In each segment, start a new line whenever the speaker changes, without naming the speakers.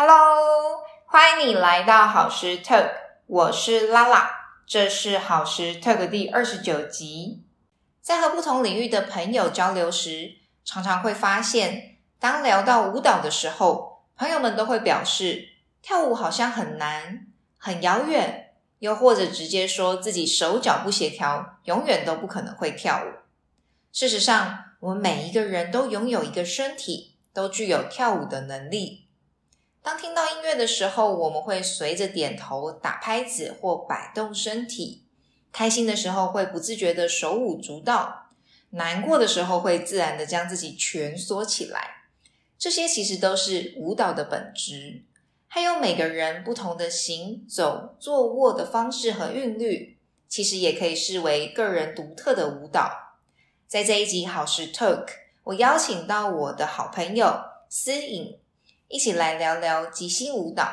Hello，欢迎你来到好时 Talk，我是拉拉，这是好时 Talk 第二十九集。在和不同领域的朋友交流时，常常会发现，当聊到舞蹈的时候，朋友们都会表示跳舞好像很难、很遥远，又或者直接说自己手脚不协调，永远都不可能会跳舞。事实上，我们每一个人都拥有一个身体，都具有跳舞的能力。当听到音乐的时候，我们会随着点头、打拍子或摆动身体；开心的时候会不自觉的手舞足蹈，难过的时候会自然的将自己蜷缩起来。这些其实都是舞蹈的本质。还有每个人不同的行走、坐卧的方式和韵律，其实也可以视为个人独特的舞蹈。在这一集好时 Talk，我邀请到我的好朋友思颖。一起来聊聊即兴舞蹈。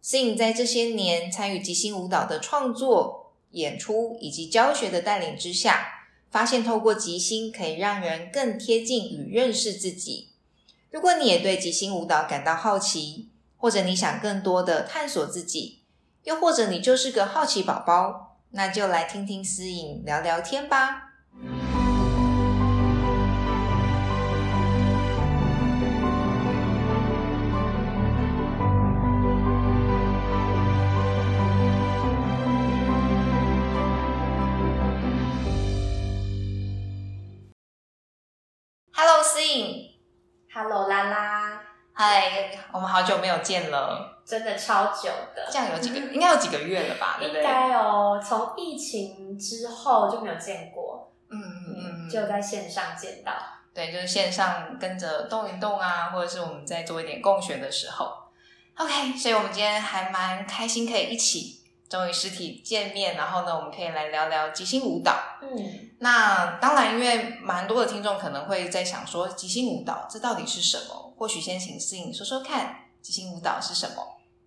思颖在这些年参与即兴舞蹈的创作、演出以及教学的带领之下，发现透过即兴可以让人更贴近与认识自己。如果你也对即兴舞蹈感到好奇，或者你想更多的探索自己，又或者你就是个好奇宝宝，那就来听听思颖聊聊天吧。我们好久没有见了，
真的超久的，
这样有几个，应该有几个月了吧，对不
应？该哦。从疫情之后就没有见过，
嗯嗯嗯，
只有在线上见到。
对，就是线上跟着动一动啊，或者是我们在做一点共学的时候，OK，所以我们今天还蛮开心，可以一起终于实体见面，然后呢，我们可以来聊聊即兴舞蹈。
嗯，
那当然，因为蛮多的听众可能会在想说，即兴舞蹈这到底是什么？或许先请思颖说说看，即兴舞蹈是什么？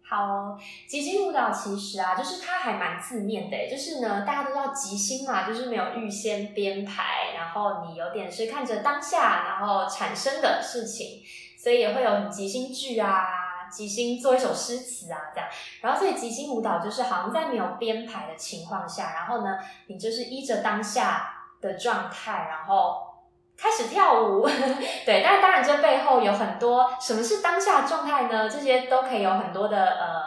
好。即兴舞蹈其实啊，就是它还蛮字面的，就是呢，大家都知道即兴嘛，就是没有预先编排，然后你有点是看着当下，然后产生的事情，所以也会有即兴剧啊。即兴做一首诗词啊，这样，然后所以即兴舞蹈就是好像在没有编排的情况下，然后呢，你就是依着当下的状态，然后开始跳舞，对，但当然这背后有很多什么是当下状态呢？这些都可以有很多的呃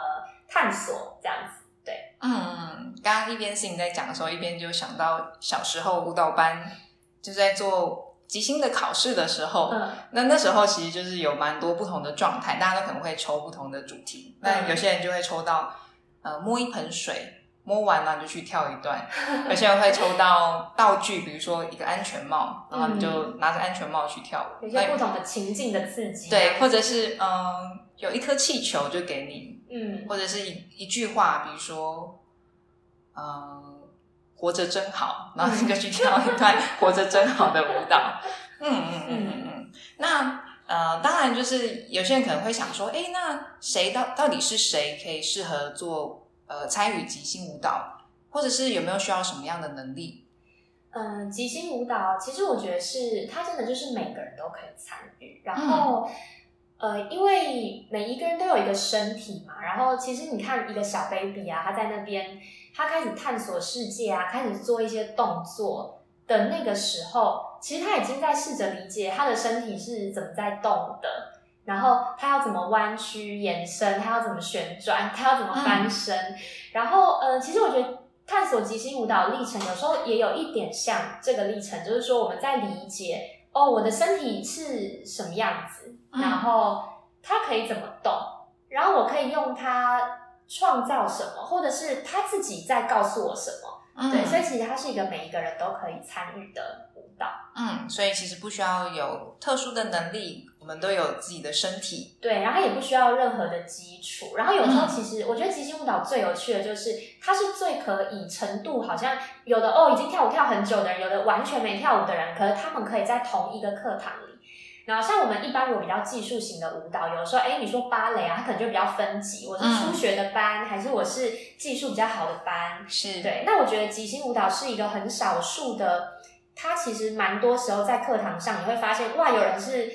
探索，这样子，对，
嗯，刚刚一边是你在讲的时候，一边就想到小时候舞蹈班就在做即兴的考试的时候，
嗯
那那时候其实就是有蛮多不同的状态，大家都可能会抽不同的主题。那有些人就会抽到呃摸一盆水，摸完了你就去跳一段；有些人会抽到道具，比如说一个安全帽，然后你就拿着安全帽去跳舞。
有些不同的情境的刺激，
对，或者是嗯、有一颗气球就给你，
嗯
或者是一一句话，比如说嗯、活着真好，然后你就去跳一段活着真好的舞蹈。嗯嗯嗯嗯嗯。那呃，当然就是有些人可能会想说，哎，那谁到到底是谁可以适合做呃参与即兴舞蹈，或者是有没有需要什么样的能力？
嗯，即兴舞蹈其实我觉得是它真的就是每个人都可以参与，然后、呃，因为每一个人都有一个身体嘛，然后其实你看一个小 baby 啊，他在那边他开始探索世界啊，开始做一些动作的那个时候，其实他已经在试着理解他的身体是怎么在动的。然后他要怎么弯曲延伸，他要怎么旋转，他要怎么翻身，然后呃，其实我觉得探索即兴舞蹈历程有时候也有一点像这个历程，就是说我们在理解哦，我的身体是什么样子，
嗯
然后它可以怎么动，然后我可以用它创造什么，或者是它自己在告诉我什么。
嗯
对，所以其实它是一个每一个人都可以参与的舞蹈。
嗯，所以其实不需要有特殊的能力，我们都有自己的身体。
对，然后也不需要任何的基础。然后有时候
嗯
其实我觉得即兴舞蹈最有趣的就是，它是最可以程度好像有的哦已经跳舞跳很久的人，有的完全没跳舞的人，可是他们可以在同一个课堂里。然后像我们一般有比较技术型的舞蹈，有时候哎你说芭蕾啊，它可能就比较分级，我是初学的班，还是我是技术比较好的班？
是，
对，那我觉得即兴舞蹈是一个很少数的，它其实蛮多时候在课堂上你会发现，哇，有人是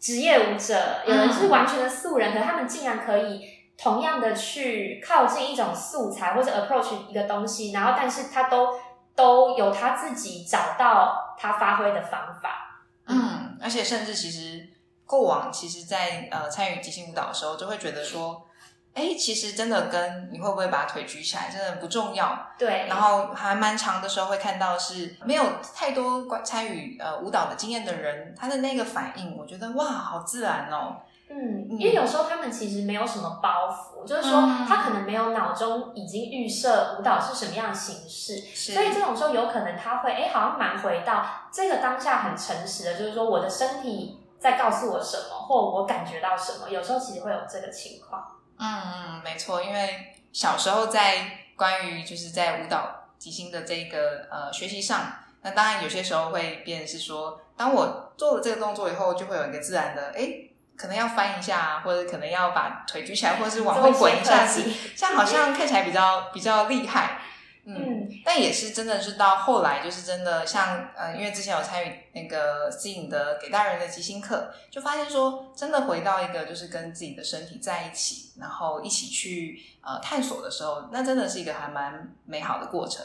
职业舞者，有人是完全的素人，可他们竟然可以同样的去靠近一种素材或者 approach 一个东西，然后但是他都都有他自己找到他发挥的方法。
嗯，而且甚至其实过往其实，在呃参与即兴舞蹈的时候，就会觉得说。哎，其实真的跟你会不会把腿举起来，真的不重要。
对。
然后还蛮长的时候会看到是没有太多参与呃舞蹈的经验的人，他的那个反应，我觉得哇，好自然
哦。嗯，因为有时候他们其实没有什么包袱，就是说他可能没有脑中已经预设舞蹈是什么样的形式，所以这种时候有可能他会哎，好像蛮回到这个当下很诚实的，就是说我的身体在告诉我什么，或我感觉到什么，有时候其实会有这个情况。
嗯嗯，没错，因为小时候在关于就是在舞蹈即兴的这个呃学习上，那当然有些时候会变是说，当我做了这个动作以后，就会有一个自然的，哎，可能要翻一下，或者可能要把腿举起来，或者是往后滚一下子，这样好像看起来比较比较厉害。嗯，但也是真的是到后来，就是真的像呃，因为之前有参与那个思颖的给大人的即兴课，就发现说，真的回到一个就是跟自己的身体在一起，然后一起去呃探索的时候，那真的是一个还蛮美好的过程。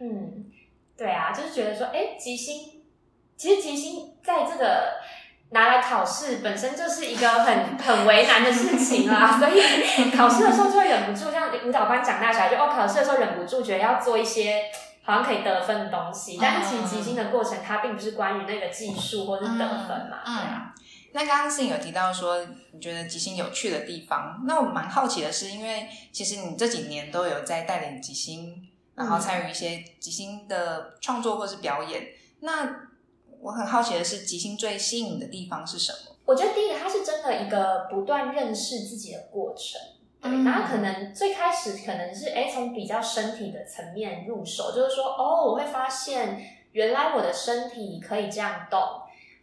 嗯，对啊，就是觉得说，哎，即兴，其实即兴在这个。拿来考试本身就是一个很很为难的事情啦，所以考试的时候就会忍不住，像舞蹈班长大起来就哦，考试的时候忍不住觉得要做一些好像可以得分的东西，但是其实即兴的过程它并不是关于那个技术或是得分嘛。嗯，
那刚刚思颖有提到说你觉得即兴有趣的地方，那我蛮好奇的是，因为其实你这几年都有在带领即兴，然后参与一些即兴的创作或是表演，那。我很好奇的是，即兴最吸引的地方是什么？
我觉得第一个，它是真的一个不断认识自己的过程。对，然后可能最开始可能是哎，从比较身体的层面入手，就是说哦，我会发现原来我的身体可以这样动，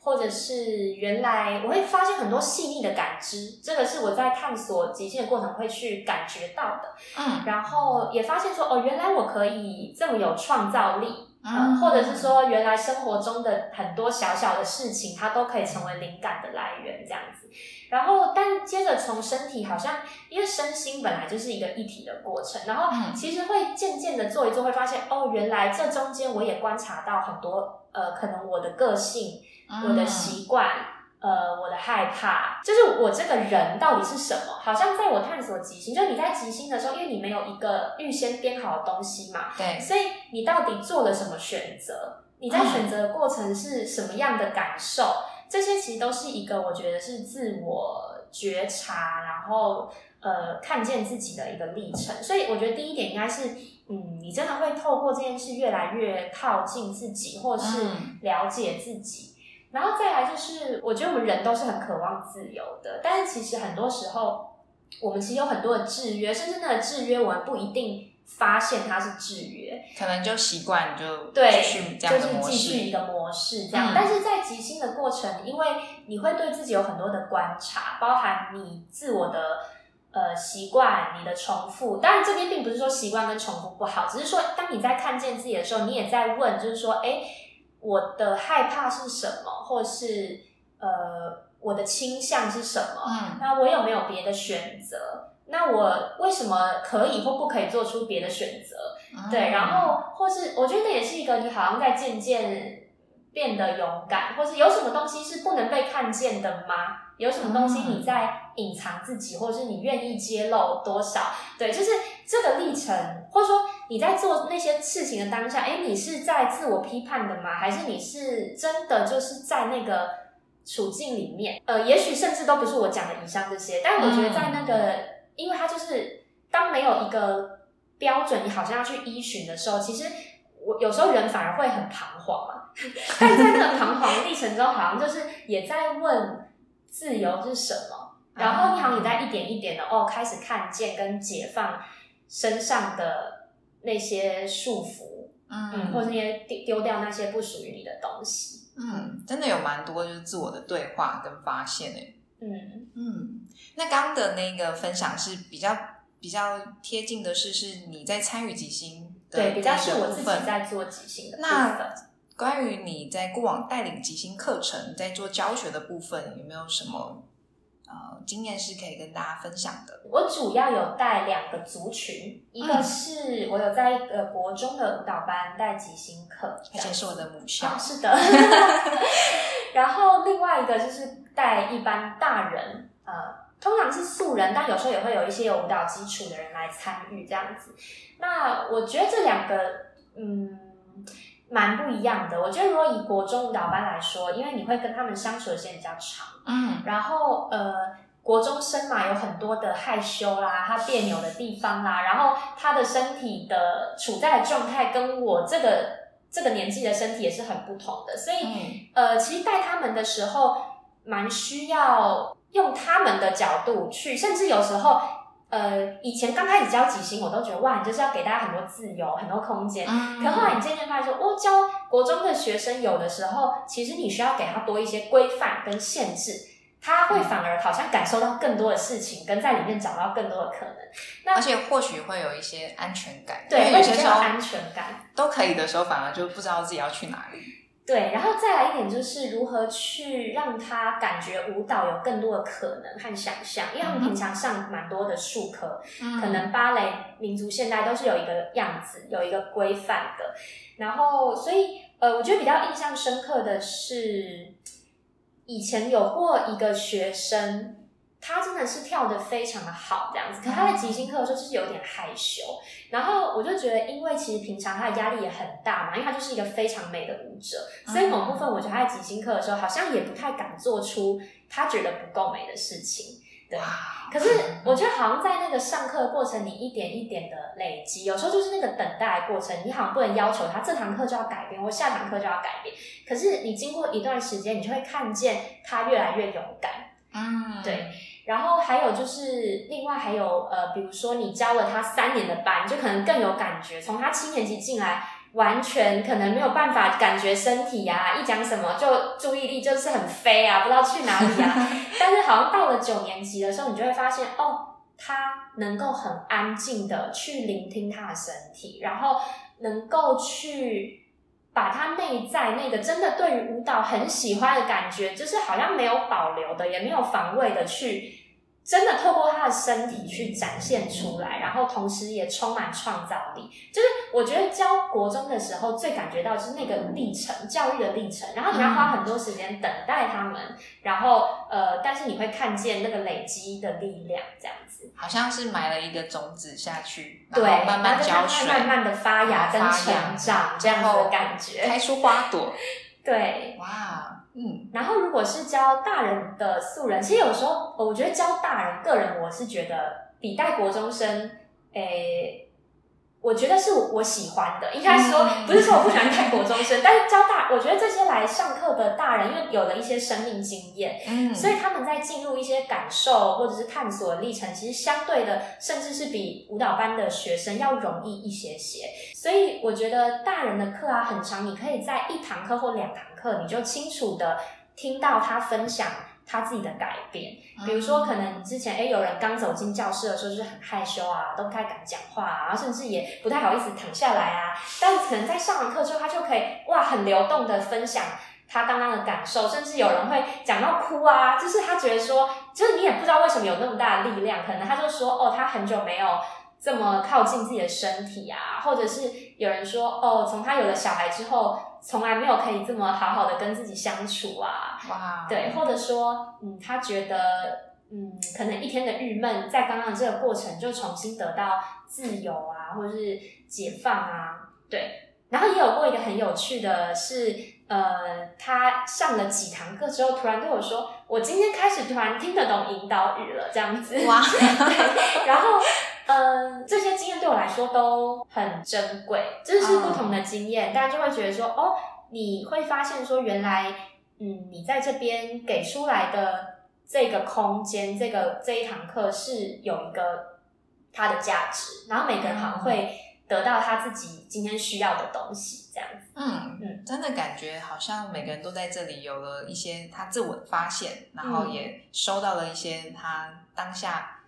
或者是原来我会发现很多细腻的感知，这个是我在探索极限的过程会去感觉到的。嗯，然后也发现说哦，原来我可以这么有创造力。嗯，或者是说，原来生活中的很多小小的事情，它都可以成为灵感的来源，这样子。然后，但接着从身体，好像因为身心本来就是一个一体的过程，然后其实会渐渐的做一做，会发现哦，原来这中间我也观察到很多，呃，可能我的个性，我的习惯。呃，我的害怕就是我这个人到底是什么？好像在我探索即兴，就是你在即兴的时候，因为你没有一个预先编好的东西嘛，
对，
所以你到底做了什么选择？你在选择的过程是什么样的感受？这些其实都是一个我觉得是自我觉察，然后呃看见自己的一个历程。所以我觉得第一点应该是，嗯，你真的会透过这件事越来越靠近自己，或是了解自己。然后再来就是，我觉得我们人都是很渴望自由的，但是其实很多时候，我们其实有很多的制约，甚至那个制约我们不一定发现它是制约，
可能就习惯就
对，
就是
继续一个模式这样。但是在即兴的过程，因为你会对自己有很多的观察，包含你自我的呃习惯、你的重复。当然这边并不是说习惯跟重复不好，只是说当你在看见自己的时候，你也在问，就是说，哎。我的害怕是什么，或是呃，我的倾向是什么？嗯，那我有没有别的选择？那我为什么可以或不可以做出别的选择？对，然后或是我觉得也是一个，你好像在渐渐变得勇敢，或是有什么东西是不能被看见的吗？有什么东西你在隐藏自己，或者是你愿意揭露多少？对，就是这个历程，或者说。你在做那些事情的当下，哎，你是在自我批判的吗？还是你是真的就是在那个处境里面？呃，也许甚至都不是我讲的以上这些，但我觉得在那个，因为它就是当没有一个标准，你好像要去依循的时候，其实我有时候人反而会很彷徨嘛。但在那个彷徨的历程中，好像就是也在问自由是什么，然后你好像也在一点一点的哦，开始看见跟解放身上的。那些束缚，嗯，或者那些丢丢掉那些不属于你的东西，
嗯，真的有蛮多就是自我的对话跟发现诶，嗯。嗯，那刚刚的那个分享是比较比较贴近的是，是你在参与即兴，
对，比较是我自己在做即兴的
那关于你在过往带领即兴课程，在做教学的部分，有没有什么呃经验是可以跟大家分享的？
我主要有带两个族群，一个
嗯
是我有在一个国中的舞蹈班带即兴课，
而且是我的母校
啊，，是的。然后另外一个就是带一般大人，呃，通常是素人，但有时候也会有一些有舞蹈基础的人来参与这样子。那我觉得这两个，嗯，蛮不一样的。我觉得如果以国中舞蹈班来说，因为你会跟他们相处的时间比较长，
嗯
然后呃，国中生嘛，有很多的害羞啦，他别扭的地方啦，然后他的身体的处在的状态跟我这个这个年纪的身体也是很不同的，所以、
嗯
呃，其实带他们的时候，蛮需要用他们的角度去，甚至有时候。呃，以前刚开始教即兴，我都觉得哇，你就是要给大家很多自由、很多空间。
嗯
可后来你渐渐发现说，哦，教国中的学生有的时候，其实你需要给他多一些规范跟限制，他会反而好像感受到更多的事情，跟在里面找到更多的可能。那
而且或许会有一些安全感，
对，会
有些时候
安全感。
都可以的时候，反而就不知道自己要去哪里。
对，然后再来一点就是如何去让他感觉舞蹈有更多的可能和想象，因为他们平常上蛮多的术科，
嗯
可能芭蕾、民族现代都是有一个样子，有一个规范的。然后，所以呃，我觉得比较印象深刻的是，以前有过一个学生，他真的是跳的非常的好，这样子。可他在即兴课的时候就是有点害羞，然后我就觉得，因为其实平常他的压力也很大嘛，因为他就是一个非常美的舞者，所以某部分我觉得他在即兴课的时候好像也不太敢做出他觉得不够美的事情。对，可是我觉得好像在那个上课的过程，你一点一点的累积，有时候就是那个等待过程，你好像不能要求他这堂课就要改变，或下堂课就要改变。可是你经过一段时间，你就会看见他越来越勇敢。
嗯，
对，然后还有就是，另外还有呃，比如说你教了他三年的班，就可能更有感觉。从他七年级进来，完全可能没有办法感觉身体呀、一讲什么就注意力就是很飞啊，不知道去哪里啊。但是好像到了九年级的时候，你就会发现哦，他能够很安静的去聆听他的身体，然后能够去。把他内在那个真的对于舞蹈很喜欢的感觉，就是好像没有保留的，也没有防卫的去，真的透过他的身体去展现出来，然后同时也充满创造力。就是我觉得教国中的时候，最感觉到是那个历程，教育的历程，然后你要花很多时间等待他们，然后呃，但是你会看见那个累积的力量，这样子。
好像是埋了一个种子下去，
对，
慢慢
然后就
浇水，
慢慢的发芽跟成长，这样子的感觉。
开出花朵。
对，
哇，嗯
然后如果是教大人的素人，其实有时候我觉得教大人，个人我是觉得比带国中生，诶。我觉得是我我喜欢的，应该说
嗯
不是说我不喜欢看国中生，但是教大，我觉得这些来上课的大人，因为有了一些生命经验，
嗯，
所以他们在进入一些感受或者是探索的历程，其实相对的，甚至是比舞蹈班的学生要容易一些些。所以我觉得大人的课啊很长，你可以在一堂课或两堂课，你就清楚的听到他分享他自己的改变。比如说，可能之前诶有人刚走进教室的时候就是很害羞啊，都不太敢讲话啊，甚至也不太好意思躺下来啊。但可能在上完课之后，他就可以哇很流动的分享他刚刚的感受，甚至有人会讲到哭啊，就是他觉得说，就是你也不知道为什么有那么大的力量，可能他就说哦，他很久没有这么靠近自己的身体啊，或者是有人说哦，从他有了小孩之后，从来没有可以这么好好的跟自己相处啊，
哇，
对，或者说嗯，他觉得嗯，可能一天的郁闷，在刚刚这个过程就重新得到自由啊，或者是解放啊，对。然后也有过一个很有趣的是，呃，他上了几堂课之后，突然对我说：“我今天开始突然听得懂引导语了。”这样子，
哇，
对然后，嗯，这些经验对我来说都很珍贵，这是不同的经验，大家就会觉得说，哦，你会发现说，原来，嗯，你在这边给出来的这个空间，这个这一堂课是有一个它的价值，然后每个人好像会得到他自己今天需要的东西，这样子。
嗯
嗯
真的感觉好像每个人都在这里有了一些他自我的发现，然后
嗯。
也收到了一些他当下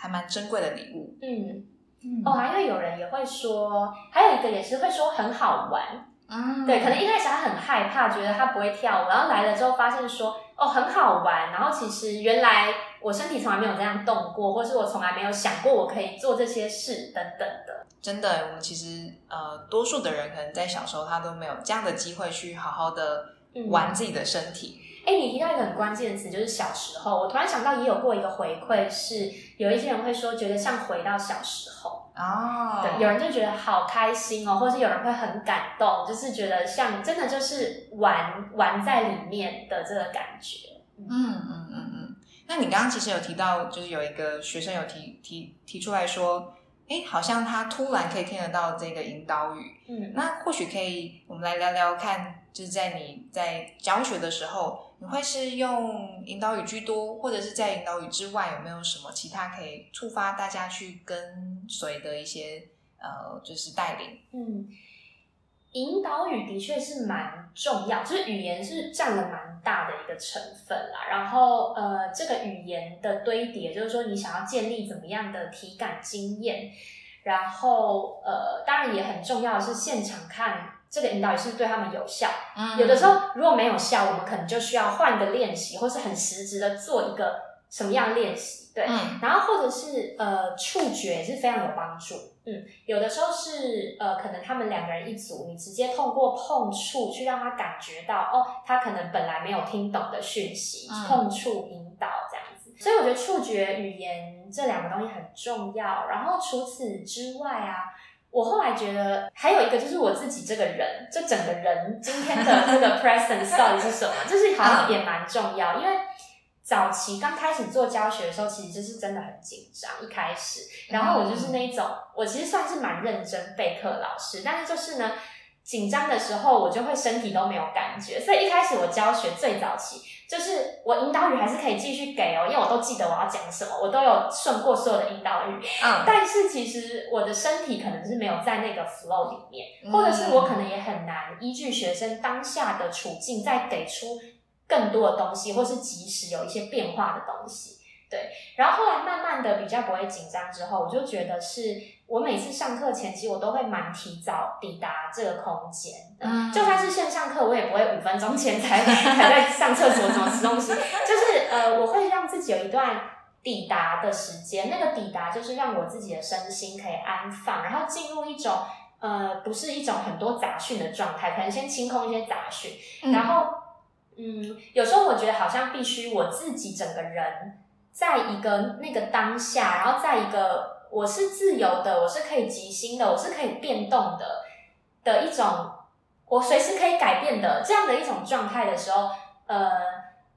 还蛮珍贵的礼物。
嗯，
嗯
哦，还会有人也会说，还有一个也是会说很好玩，嗯，对，可能一开始他很害怕，觉得他不会跳舞，然后来了之后发现说，哦，很好玩，然后其实原来我身体从来没有这样动过，或是我从来没有想过我可以做这些事等等的。
真的，我们其实呃，多数的人可能在小时候他都没有这样的机会去好好的玩自己的身体。
哎，你提到一个很关键的词，就是小时候。我突然想到，也有过一个回馈，是有一些人会说，觉得像回到小时候
哦。
对，有人就觉得好开心哦，或是有人会很感动，就是觉得像真的就是玩玩在里面的这个感觉。
嗯嗯嗯嗯。那你刚刚其实有提到，就是有一个学生有提提提出来说。哎，好像他突然可以听得到这个引导语，
嗯，
那或许可以，我们来聊聊看，就是在你在教学的时候，你会是用引导语居多，或者是在引导语之外，有没有什么其他可以触发大家去跟随的一些呃，就是带领？
嗯。引导语的确是蛮重要，就是语言是占了蛮大的一个成分啦。然后，呃，这个语言的堆叠，就是说你想要建立怎么样的体感经验。然后，呃，当然也很重要是现场看这个引导也是对他们有效。
嗯，
有的时候如果没有效，我们可能就需要换个练习，或是很实质的做一个什么样练习。对，然后或者是呃，触觉也是非常有帮助。嗯，有的时候是呃，可能他们两个人一组，你直接通过碰触去让他感觉到，哦，他可能本来没有听懂的讯息，碰触引导这样子。所以我觉得触觉语言这两个东西很重要。然后除此之外啊，我后来觉得还有一个就是我自己这个人，这整个人今天的这个 presence 到底是什么，就是好像也蛮重要，因为。早期刚开始做教学的时候，其实就是真的很紧张。一开始，然后我就是那一种，我其实算是蛮认真备课老师，但是就是呢，紧张的时候我就会身体都没有感觉。所以一开始我教学最早期，就是我引导语还是可以继续给哦，因为我都记得我要讲什么，我都有顺过所有的引导语。
嗯，
但是其实我的身体可能是没有在那个 flow 里面，或者是我可能也很难依据学生当下的处境再给出。更多的东西，或是及时有一些变化的东西，对。然后后来慢慢的比较不会紧张之后，我就觉得是我每次上课前期我都会蛮提早抵达这个空间，嗯，就算是线上课，我也不会五分钟前才 才在上厕所怎么吃东西，就是呃，我会让自己有一段抵达的时间，那个抵达就是让我自己的身心可以安放，然后进入一种呃，不是一种很多杂讯的状态，可能先清空一些杂讯，然后。嗯，有时候我觉得好像必须我自己整个人在一个那个当下，然后在一个我是自由的，我是可以即兴的，我是可以变动的的一种，我随时可以改变的这样的一种状态的时候，呃，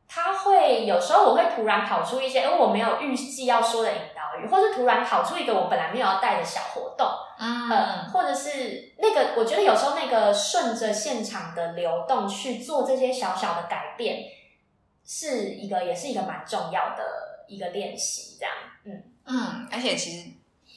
他会有时候我会突然跑出一些，而我没有预计要说的引导语，或是突然跑出一个我本来没有要带的小活动。
嗯，
或者是那个，我觉得有时候那个顺着现场的流动去做这些小小的改变，是一个，也是一个蛮重要的一个练习，这样，嗯。
嗯，而且其实，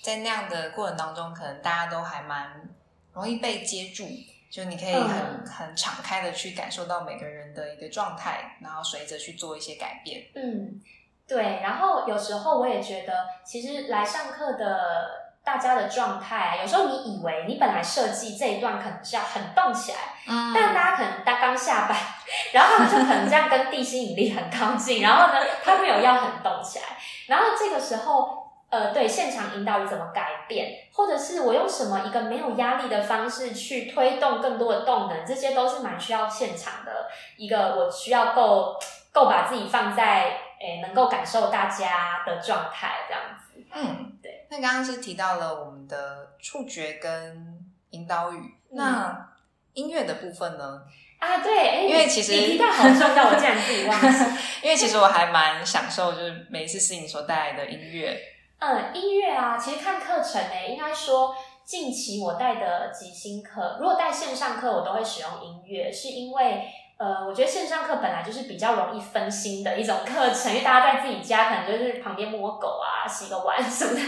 在那样的过程当中，可能大家都还蛮容易被接住，就你可以很很敞开的去感受到每个人的一个状态，然后随着去做一些改变，
嗯，对，然后有时候我也觉得，其实来上课的。大家的状态啊，有时候你以为你本来设计这一段可能是要很动起来，
嗯，
但大家可能刚刚下班，然后他们就可能这样跟地心引力很靠近，然后呢，他没有要很动起来，然后这个时候，呃，对，现场引导语怎么改变，或者是我用什么一个没有压力的方式去推动更多的动能，这些都是蛮需要现场的一个，我需要够够把自己放在诶能够感受大家的状态这样子，
嗯。对。那刚刚是提到了我们的触觉跟引导语，那音乐的部分呢？
啊，对，
因为其实
提到好重要，我竟然自己忘记。
因为其实我还蛮享受，就是每一次摄影所带来的音乐。
嗯，音乐啊，其实看课程呢，应该说近期我带的即兴课，如果带线上课，我都会使用音乐，是因为。呃，我觉得线上课本来就是比较容易分心的一种课程，因为大家在自己家可能就是旁边摸狗啊、洗个碗什么的，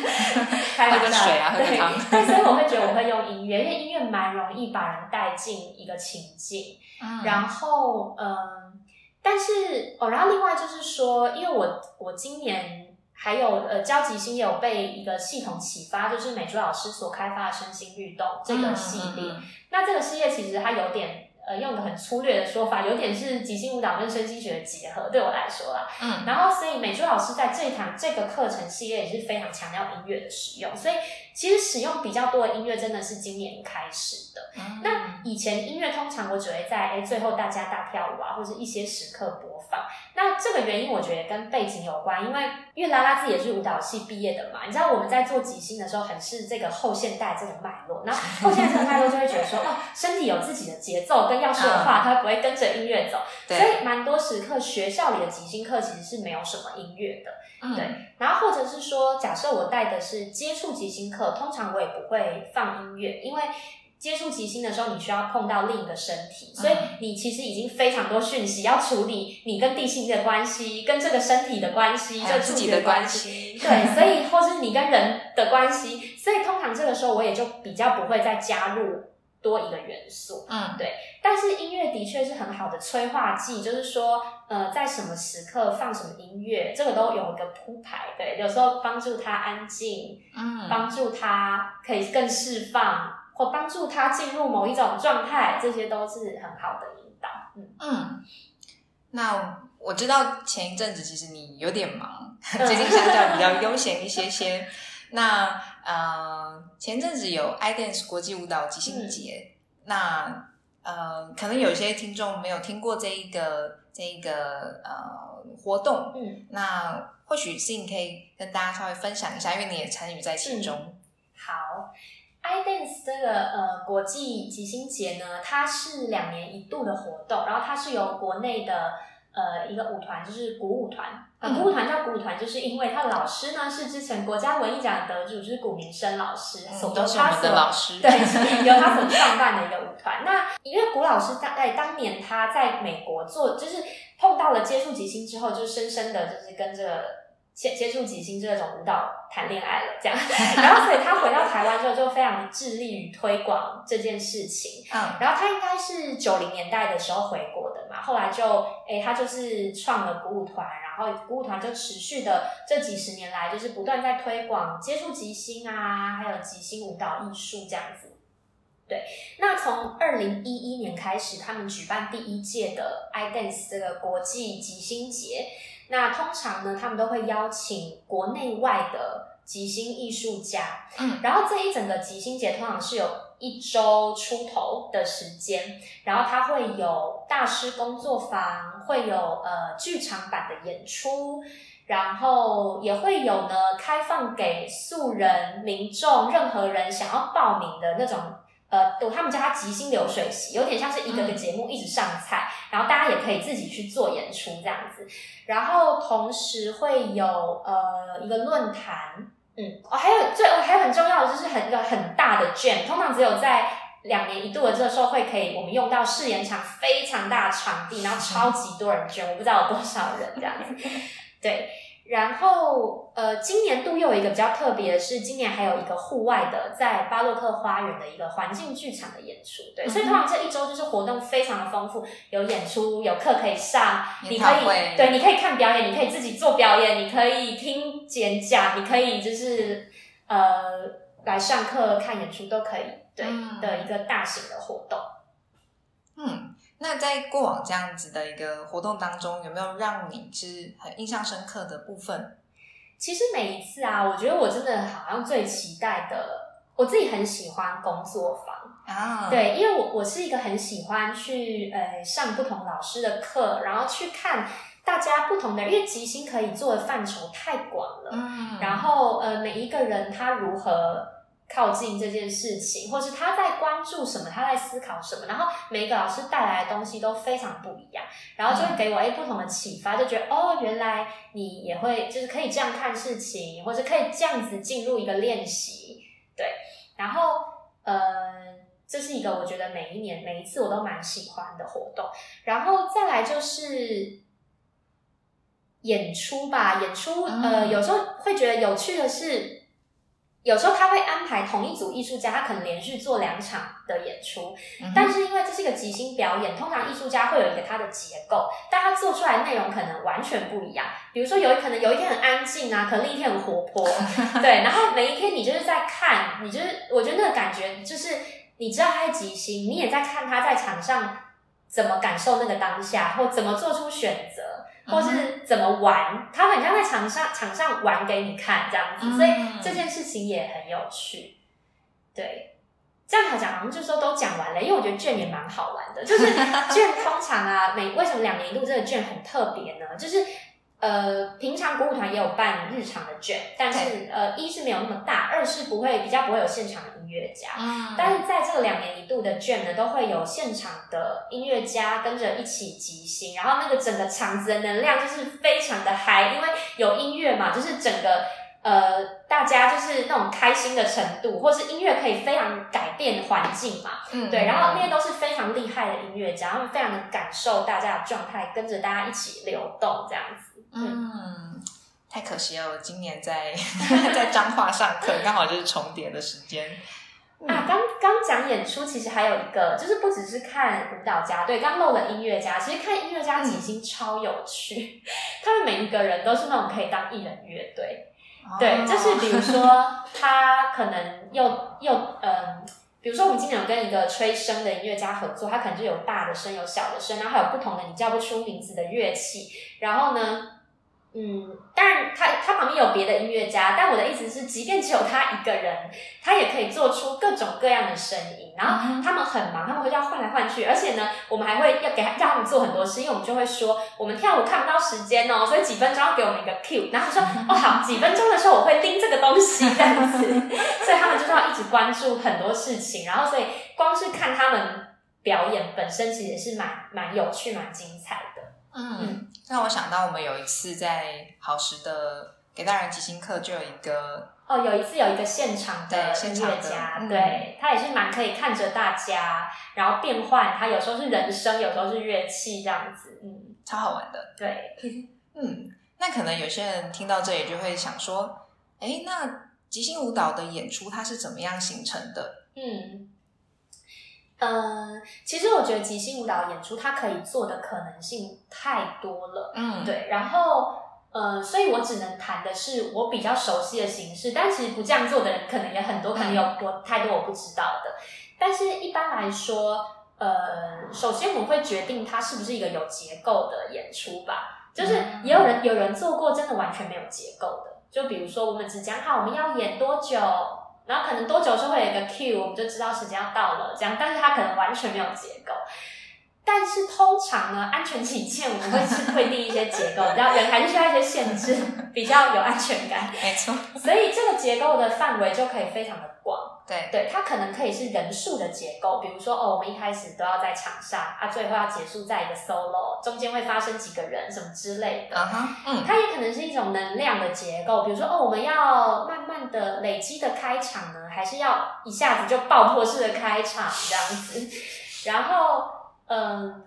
喝个水啊，喝汤。
对，所以我会觉得我会用音乐，因为音乐蛮容易把人带进一个情境。
嗯，
然后嗯，但是哦，然后另外就是说，因为我我今年还有呃，交集心也有被一个系统启发，就是美珠老师所开发的身心律动这个系列。那这个系列其实它有点。呃，用个很粗略的说法，有点是即兴舞蹈跟身心学的结合，对我来说啦。嗯，然后所以美珠老师在这一堂这个课程系列也是非常强调音乐的使用，所以其实使用比较多的音乐真的是今年开始的。那以前音乐通常我只会在哎最后大家大跳舞啊，或者一些时刻播放。那这个原因我觉得跟背景有关，因为因为拉拉自己也是舞蹈系毕业的嘛，你知道我们在做即兴的时候很是这个后现代这种脉络，然后后现代这个脉络就会觉得说 哦，身体有自己的节奏跟要说的话，它不会跟着音乐走，所以蛮多时刻学校里的即兴课其实是没有什么音乐的，对。然后或者是说，假设我带的是接触即兴课，通常我也不会放音乐，因为。接触即兴的时候，你需要碰到另一个身体，所以你其实已经非常多讯息要处理，你跟地心的关系，跟这个身体的关系，就
自己的关系，
对，所以 或是你跟人的关系，所以通常这个时候我也就比较不会再加入多一个元素，嗯，对。但是音乐的确是很好的催化剂，就是说，呃，在什么时刻放什么音乐，这个都有一个铺排，对，有时候帮助他安静，嗯，帮助他可以更释放。或帮助他进入某一种状态，这些都是很好的引导。嗯嗯，
那我知道前一阵子其实你有点忙，最近相较比较悠闲一些些。那呃，前阵子有 iDance 国际舞蹈即兴节，那呃，可能有些听众没有听过这一个这一个呃活动。嗯，那或许是你可以跟大家稍微分享一下，因为你也参与在其中。
好。iDance 这个呃国际即兴节呢，它是两年一度的活动，然后它是由国内的呃一个舞团，就是鼓舞团，啊鼓舞团叫鼓舞团，就是因为他的老师呢是之前国家文艺奖得主，就是古明生老师，
都是我们的老师，
对，由他所创办的一个舞团。那因为古老师在当年他在美国做，就是碰到了接触吉星之后，就深深的就是跟这个。接接触即兴这种舞蹈谈恋爱了，这样，然后所以他回到台湾之后就非常致力于推广这件事情。嗯，然后他应该是九零年代的时候回国的嘛，后来就诶，他就是创了鼓舞团，然后鼓舞团就持续的这几十年来就是不断在推广接触即兴啊，还有即兴舞蹈艺术这样子。对，那从二零一一年开始，他们举办第一届的 iDance 这个国际即兴节。那通常呢，他们都会邀请国内外的即兴艺术家，嗯，然后这一整个即兴节通常是有一周出头的时间，然后它会有大师工作坊，会有呃剧场版的演出，然后也会有呢开放给素人、民众、任何人想要报名的那种。呃，他们叫它即兴流水席，有点像是一个个节目一直上菜，然后大家也可以自己去做演出这样子。然后同时会有呃一个论坛，嗯，哦，还有最还有很重要的就是很一个很大的 jam，通常只有在两年一度的这个时候会可以我们用到试演场非常大的场地，然后超级多人捐，我不知道有多少人这样子，对。然后，呃，今年度又有一个比较特别的是，今年还有一个户外的，在巴洛克花园的一个环境剧场的演出。对，所以通常这一周就是活动非常的丰富，有演出，有课可以上，你可以对，你可以看表演，你可以自己做表演，你可以听演讲，你可以就是呃来上课看演出都可以，对的一个大型的活动。
嗯。那在过往这样子的一个活动当中，有没有让你是很印象深刻的部分？
其实每一次啊，我觉得我真的好像最期待的，我自己很喜欢工作坊啊。对，因为我我是一个很喜欢去呃上不同老师的课，然后去看大家不同的，因为即兴可以做的范畴太广了。嗯，然后呃每一个人他如何。靠近这件事情，或是他在关注什么，他在思考什么，然后每一个老师带来的东西都非常不一样，然后就会给我一不同的启发，就觉得哦，原来你也会就是可以这样看事情，或者可以这样子进入一个练习，对，然后呃，这是一个我觉得每一年每一次我都蛮喜欢的活动，然后再来就是演出吧，演出呃，有时候会觉得有趣的是。有时候他会安排同一组艺术家，他可能连续做两场的演出，
嗯
但是因为这是一个即兴表演，通常艺术家会有一个他的结构，但他做出来内容可能完全不一样。比如说有一可能有一天很安静啊，可能另一天很活泼，对，然后每一天你就是在看，你就是我觉得那个感觉就是你知道他在即兴，你也在看他在场上怎么感受那个当下，或怎么做出选择。或是怎么玩，他很像在场上场上玩给你看这样子，
嗯
所以这件事情也很有趣。对，这样好讲好像就说都讲完了，因为我觉得卷也蛮好玩的。就是 卷通常啊，每为什么两年一度这个卷很特别呢？就是呃，平常鼓舞团也有办日常的卷，但是呃，一是没有那么大，二是不会比较不会有现场的音乐家。
嗯
但是在这个两年一度的卷呢，都会有现场的音乐家跟着一起即兴，然后那个整个场子的能量就是非常的嗨，因为有音乐嘛，就是整个呃大家就是那种开心的程度，或是音乐可以非常改变环境嘛，
嗯
对，然后那些都是非常厉害的音乐家，他们非常的感受大家的状态，跟着大家一起流动这样子。
嗯，太可惜了，我今年在 在彰化上课，刚好就是重叠的时间。嗯
啊，刚刚讲演出，其实还有一个，就是不只是看舞蹈家，对，刚漏了音乐家。其实看音乐家即兴超有趣，他们每一个人都是那种可以当艺人乐队，对，
哦
就是比如说 他可能又又嗯。比如说，我们今年有跟一个吹笙的音乐家合作，他可能就有大的声，有小的声，然后还有不同的你叫不出名字的乐器。然后呢，嗯，当然他他旁边有别的音乐家，但我的意思是，即便只有他一个人，他也可以做出各种各样的声音。然后
嗯
他们很忙，他们会这样换来换去，而且呢，我们还会要给他让他们做很多事，因为我们就会说，我们跳舞看不到时间哦，所以几分钟要给我们一个 Q，然后他说，哦好，几分钟的时候我会拎这个东西这样子，所以他们就是要一直关注很多事情，然后所以光是看他们表演本身，其实也是蛮蛮有趣、蛮精彩的。
嗯，让我想到我们有一次在好时的给大人即兴课，就有一个
哦，有一次有一个现场的
现
音
场的
乐家，
嗯
对他也是蛮可以看着大家，然后变换，他有时候是人声，有时候是乐器这样子，嗯，
超好玩的。
对，
嗯，那可能有些人听到这里就会想说，哎，那即兴舞蹈的演出它是怎么样形成的？
嗯。嗯，其实我觉得即兴舞蹈演出它可以做的可能性太多了，
嗯，
对，然后呃，所以我只能谈的是我比较熟悉的形式，但其实不这样做的人可能也很多，可能有我太多我不知道的。但是一般来说，呃，首先我们会决定它是不是一个有结构的演出吧，就是
嗯
也有人有人做过真的完全没有结构的，就比如说我们只讲好我们要演多久。然后可能多久就会有一个 Q，我们就知道时间要到了，这样，但是它可能完全没有结构。但是通常呢，安全起见，我们会是会定一些结构，然后人还是需要一些限制，比较有安全感。
没错，
所以这个结构的范围就可以非常的广。
对，
对，它可能可以是人数的结构，比如说哦，我们一开始都要在场上啊，最后要结束在一个 solo，中间会发生几个人什么之类的。
嗯哼，嗯，
它也可能是一种能量的结构，比如说哦，我们要慢慢的累积的开场呢，还是要一下子就爆破式的开场这样子？然后嗯，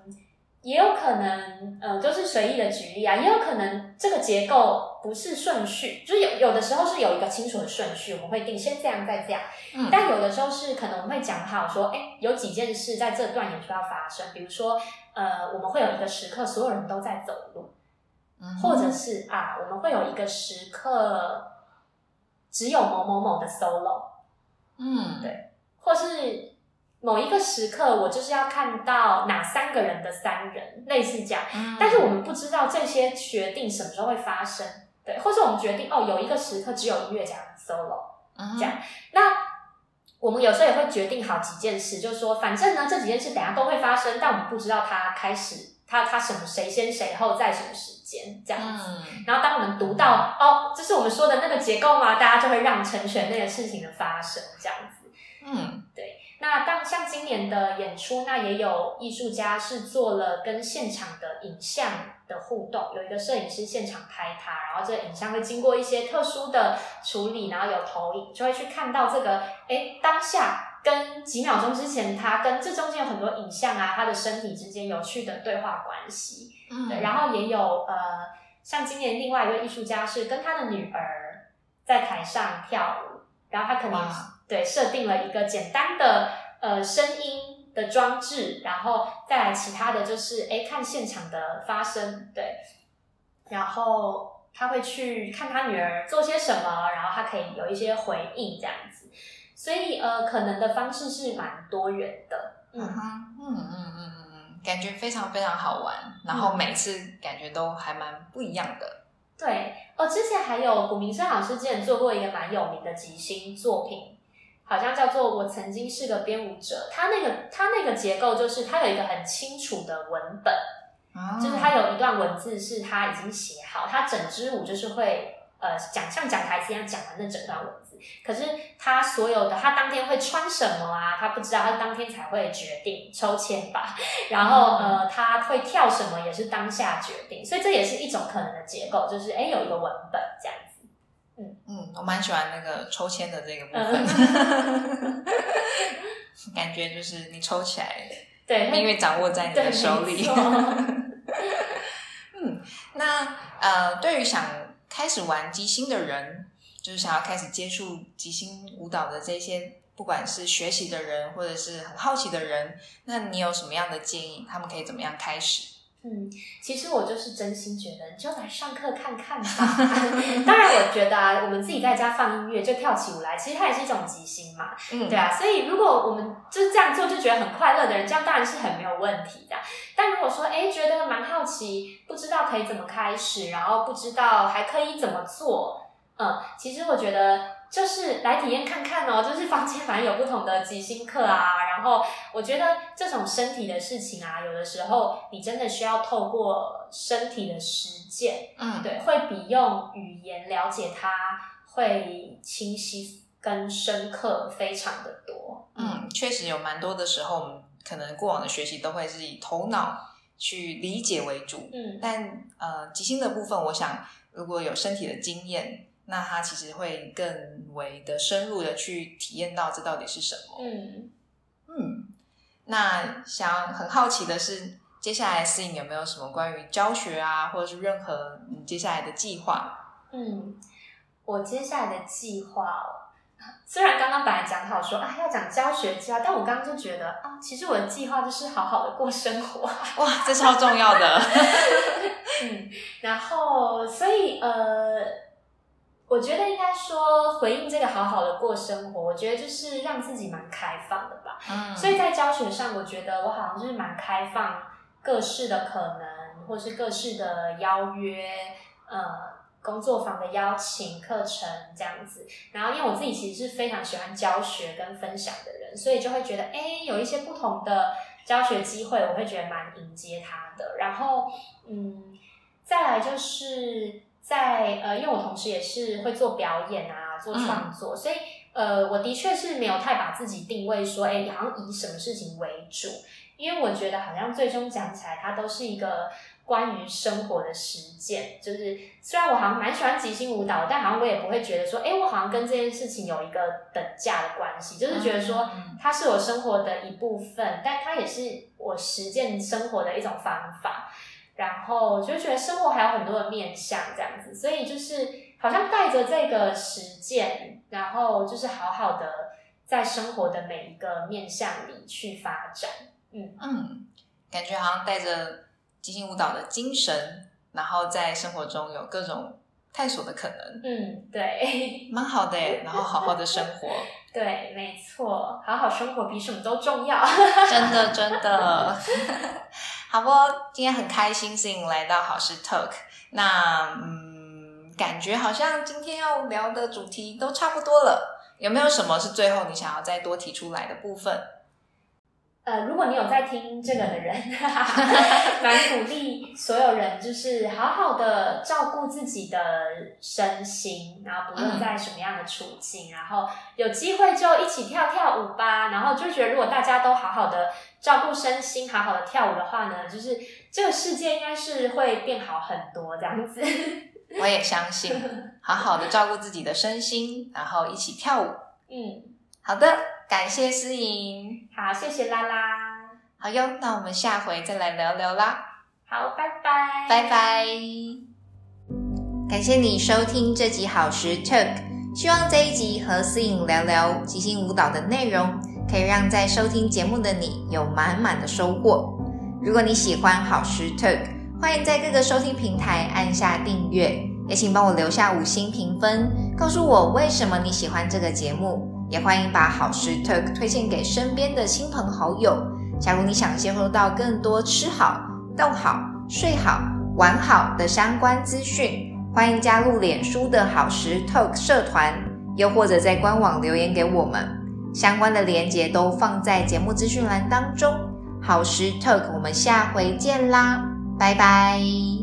也有可能嗯，就是随意的举例啊，也有可能这个结构不是顺序，就是有有的时候是有一个清楚的顺序，我们会定先这样再这样，
嗯。
但有的时候是可能我们会讲好说，哎，有几件事在这段演出要发生，比如说呃，我们会有一个时刻，所有人都在走路。
嗯。
或者是啊，我们会有一个时刻只有某某某的 solo，
嗯，
对。或是某一个时刻我就是要看到哪三个人的三人，类似这样。
嗯
但是我们不知道这些决定什么时候会发生，对，或是我们决定哦，有一个时刻只有音乐家的 solo，
嗯
这样那我们有时候也会决定好几件事，就是说，反正呢这几件事等下都会发生，但我们不知道它开始，它它什么谁先谁后在什么时间这样子。
嗯
然后当我们读到哦，这是我们说的那个结构吗？大家就会让成全那个事情的发生，这样子。
嗯
那当像今年的演出，那也有艺术家是做了跟现场的影像的互动，有一个摄影师现场拍他，然后这个影像会经过一些特殊的处理，然后有投影，就会去看到这个哎当下跟几秒钟之前他跟这中间有很多影像啊，他的身体之间有趣的对话关系。
嗯，
对，然后也有呃，像今年另外一位艺术家是跟他的女儿在台上跳舞，然后他可能
哇
对设定了一个简单的呃声音的装置，然后再来其他的就是哎看现场的发生，对，然后他会去看他女儿做些什么，然后他可以有一些回应这样子，所以呃可能的方式是蛮多元的，
嗯
嗯。
哼，嗯嗯嗯嗯嗯，感觉非常非常好玩，然后
嗯
每次感觉都还蛮不一样的。
对，哦，之前还有古明生老师之前做过一个蛮有名的即兴作品，好像叫做《我曾经是个编舞者》。他那个他那个结构就是他有一个很清楚的文本，
哦
就是他有一段文字是他已经写好，他整支舞就是会呃讲像讲台词一样讲完那整段文字。可是他所有的他当天会穿什么啊，他不知道，他当天才会决定抽签吧。然后
嗯
呃他会跳什么也是当下决定，所以这也是一种可能的结构，就是哎有一个文本这样子。
嗯，我蛮喜欢那个抽签的这个部
嗯
分，感觉就是你抽起来，
对，
命运掌握在你的手里 嗯，那呃，对于想开始玩即兴的人，就是想要开始接触即兴舞蹈的这些，不管是学习的人，或者是很好奇的人，那你有什么样的建议？他们可以怎么样开始？
嗯，其实我就是真心觉得，你就来上课看看吧。当然，我觉得啊，我们自己在家放音乐就跳起舞来，其实它也是一种即兴嘛。
嗯
对啊，所以如果我们就是这样做就觉得很快乐的人，这样当然是很没有问题的。但如果说，哎，觉得蛮好奇，不知道可以怎么开始，然后不知道还可以怎么做，嗯，其实我觉得就是来体验看看哦，就是房间反正有不同的即兴课啊，然后我觉得这种身体的事情啊，有的时候你真的需要透过身体的实践，
嗯，
对，会比用语言了解它会清晰跟深刻非常的多。
嗯，确实有蛮多的时候，我们可能过往的学习都会是以头脑去理解为主，
嗯。
但呃，即兴的部分，我想如果有身体的经验，那他其实会更为的深入的去体验到这到底是什么。
嗯
嗯，那想很好奇的是，接下来思颖有没有什么关于教学啊，或者是任何你接下来的计划？
嗯，我接下来的计划哦，虽然刚刚本来讲好说啊要讲教学计划，但我刚刚就觉得啊，其实我的计划就是好好的过生活。
哇，这超重要的。
嗯，然后所以呃，我觉得应该说回应这个好好的过生活，我觉得就是让自己蛮开放的吧。
嗯，
所以在教学上，我觉得我好像就是蛮开放各式的可能，或是各式的邀约，呃，工作坊的邀请、课程这样子。然后，因为我自己其实是非常喜欢教学跟分享的人，所以就会觉得，哎，有一些不同的教学机会，我会觉得蛮迎接他的。然后，嗯，再来就是在呃，因为我同时也是会做表演啊，做创作，所以呃，我的确是没有太把自己定位说，哎，好像以什么事情为主，因为我觉得好像最终讲起来，它都是一个关于生活的实践。就是虽然我好像蛮喜欢即兴舞蹈，但好像我也不会觉得说，哎，我好像跟这件事情有一个等价的关系，就是觉得说
嗯
它是我生活的一部分，但它也是我实践生活的一种方法。然后就觉得生活还有很多的面向这样子，所以就是好像带着这个实践，然后就是好好的在生活的每一个面向里去发展。嗯
嗯，感觉好像带着即兴舞蹈的精神，然后在生活中有各种探索的可能，
嗯，对
蛮好的耶。然后好好的生活，
对，没错，好好生活比什么都重要。
真 的真的。好不，今天很开心，思颖来到好事 Talk。那嗯，感觉好像今天要聊的主题都差不多了。有没有什么是最后你想要再多提出来的部分？
呃，如果你有在听这个的人，蛮鼓励所有人，就是好好的照顾自己的身心，然后不论在什么样的处境，然后有机会就一起跳跳舞吧。然后就觉得，如果大家都好好的照顾身心，好好的跳舞的话呢，就是这个世界应该是会变好很多这样子。
我也相信，好好的照顾自己的身心，然后一起跳舞。
嗯，
好的，感谢思颖。
好，谢谢拉拉，
好哟，那我们下回再来聊聊啦，
好，拜拜，
拜拜。感谢你收听这集好时 Talk，希望这一集和思颖聊聊即兴舞蹈的内容，可以让在收听节目的你有满满的收获。如果你喜欢好时 Talk，欢迎在各个收听平台按下订阅，也请帮我留下五星评分，告诉我为什么你喜欢这个节目。也欢迎把好时 Talk 推荐给身边的亲朋好友。假如你想接收到更多吃好、动好、睡好、玩好的相关资讯，欢迎加入脸书的好时 Talk 社团，又或者在官网留言给我们，相关的链接都放在节目资讯栏当中。好时 Talk，我们下回见啦，拜拜。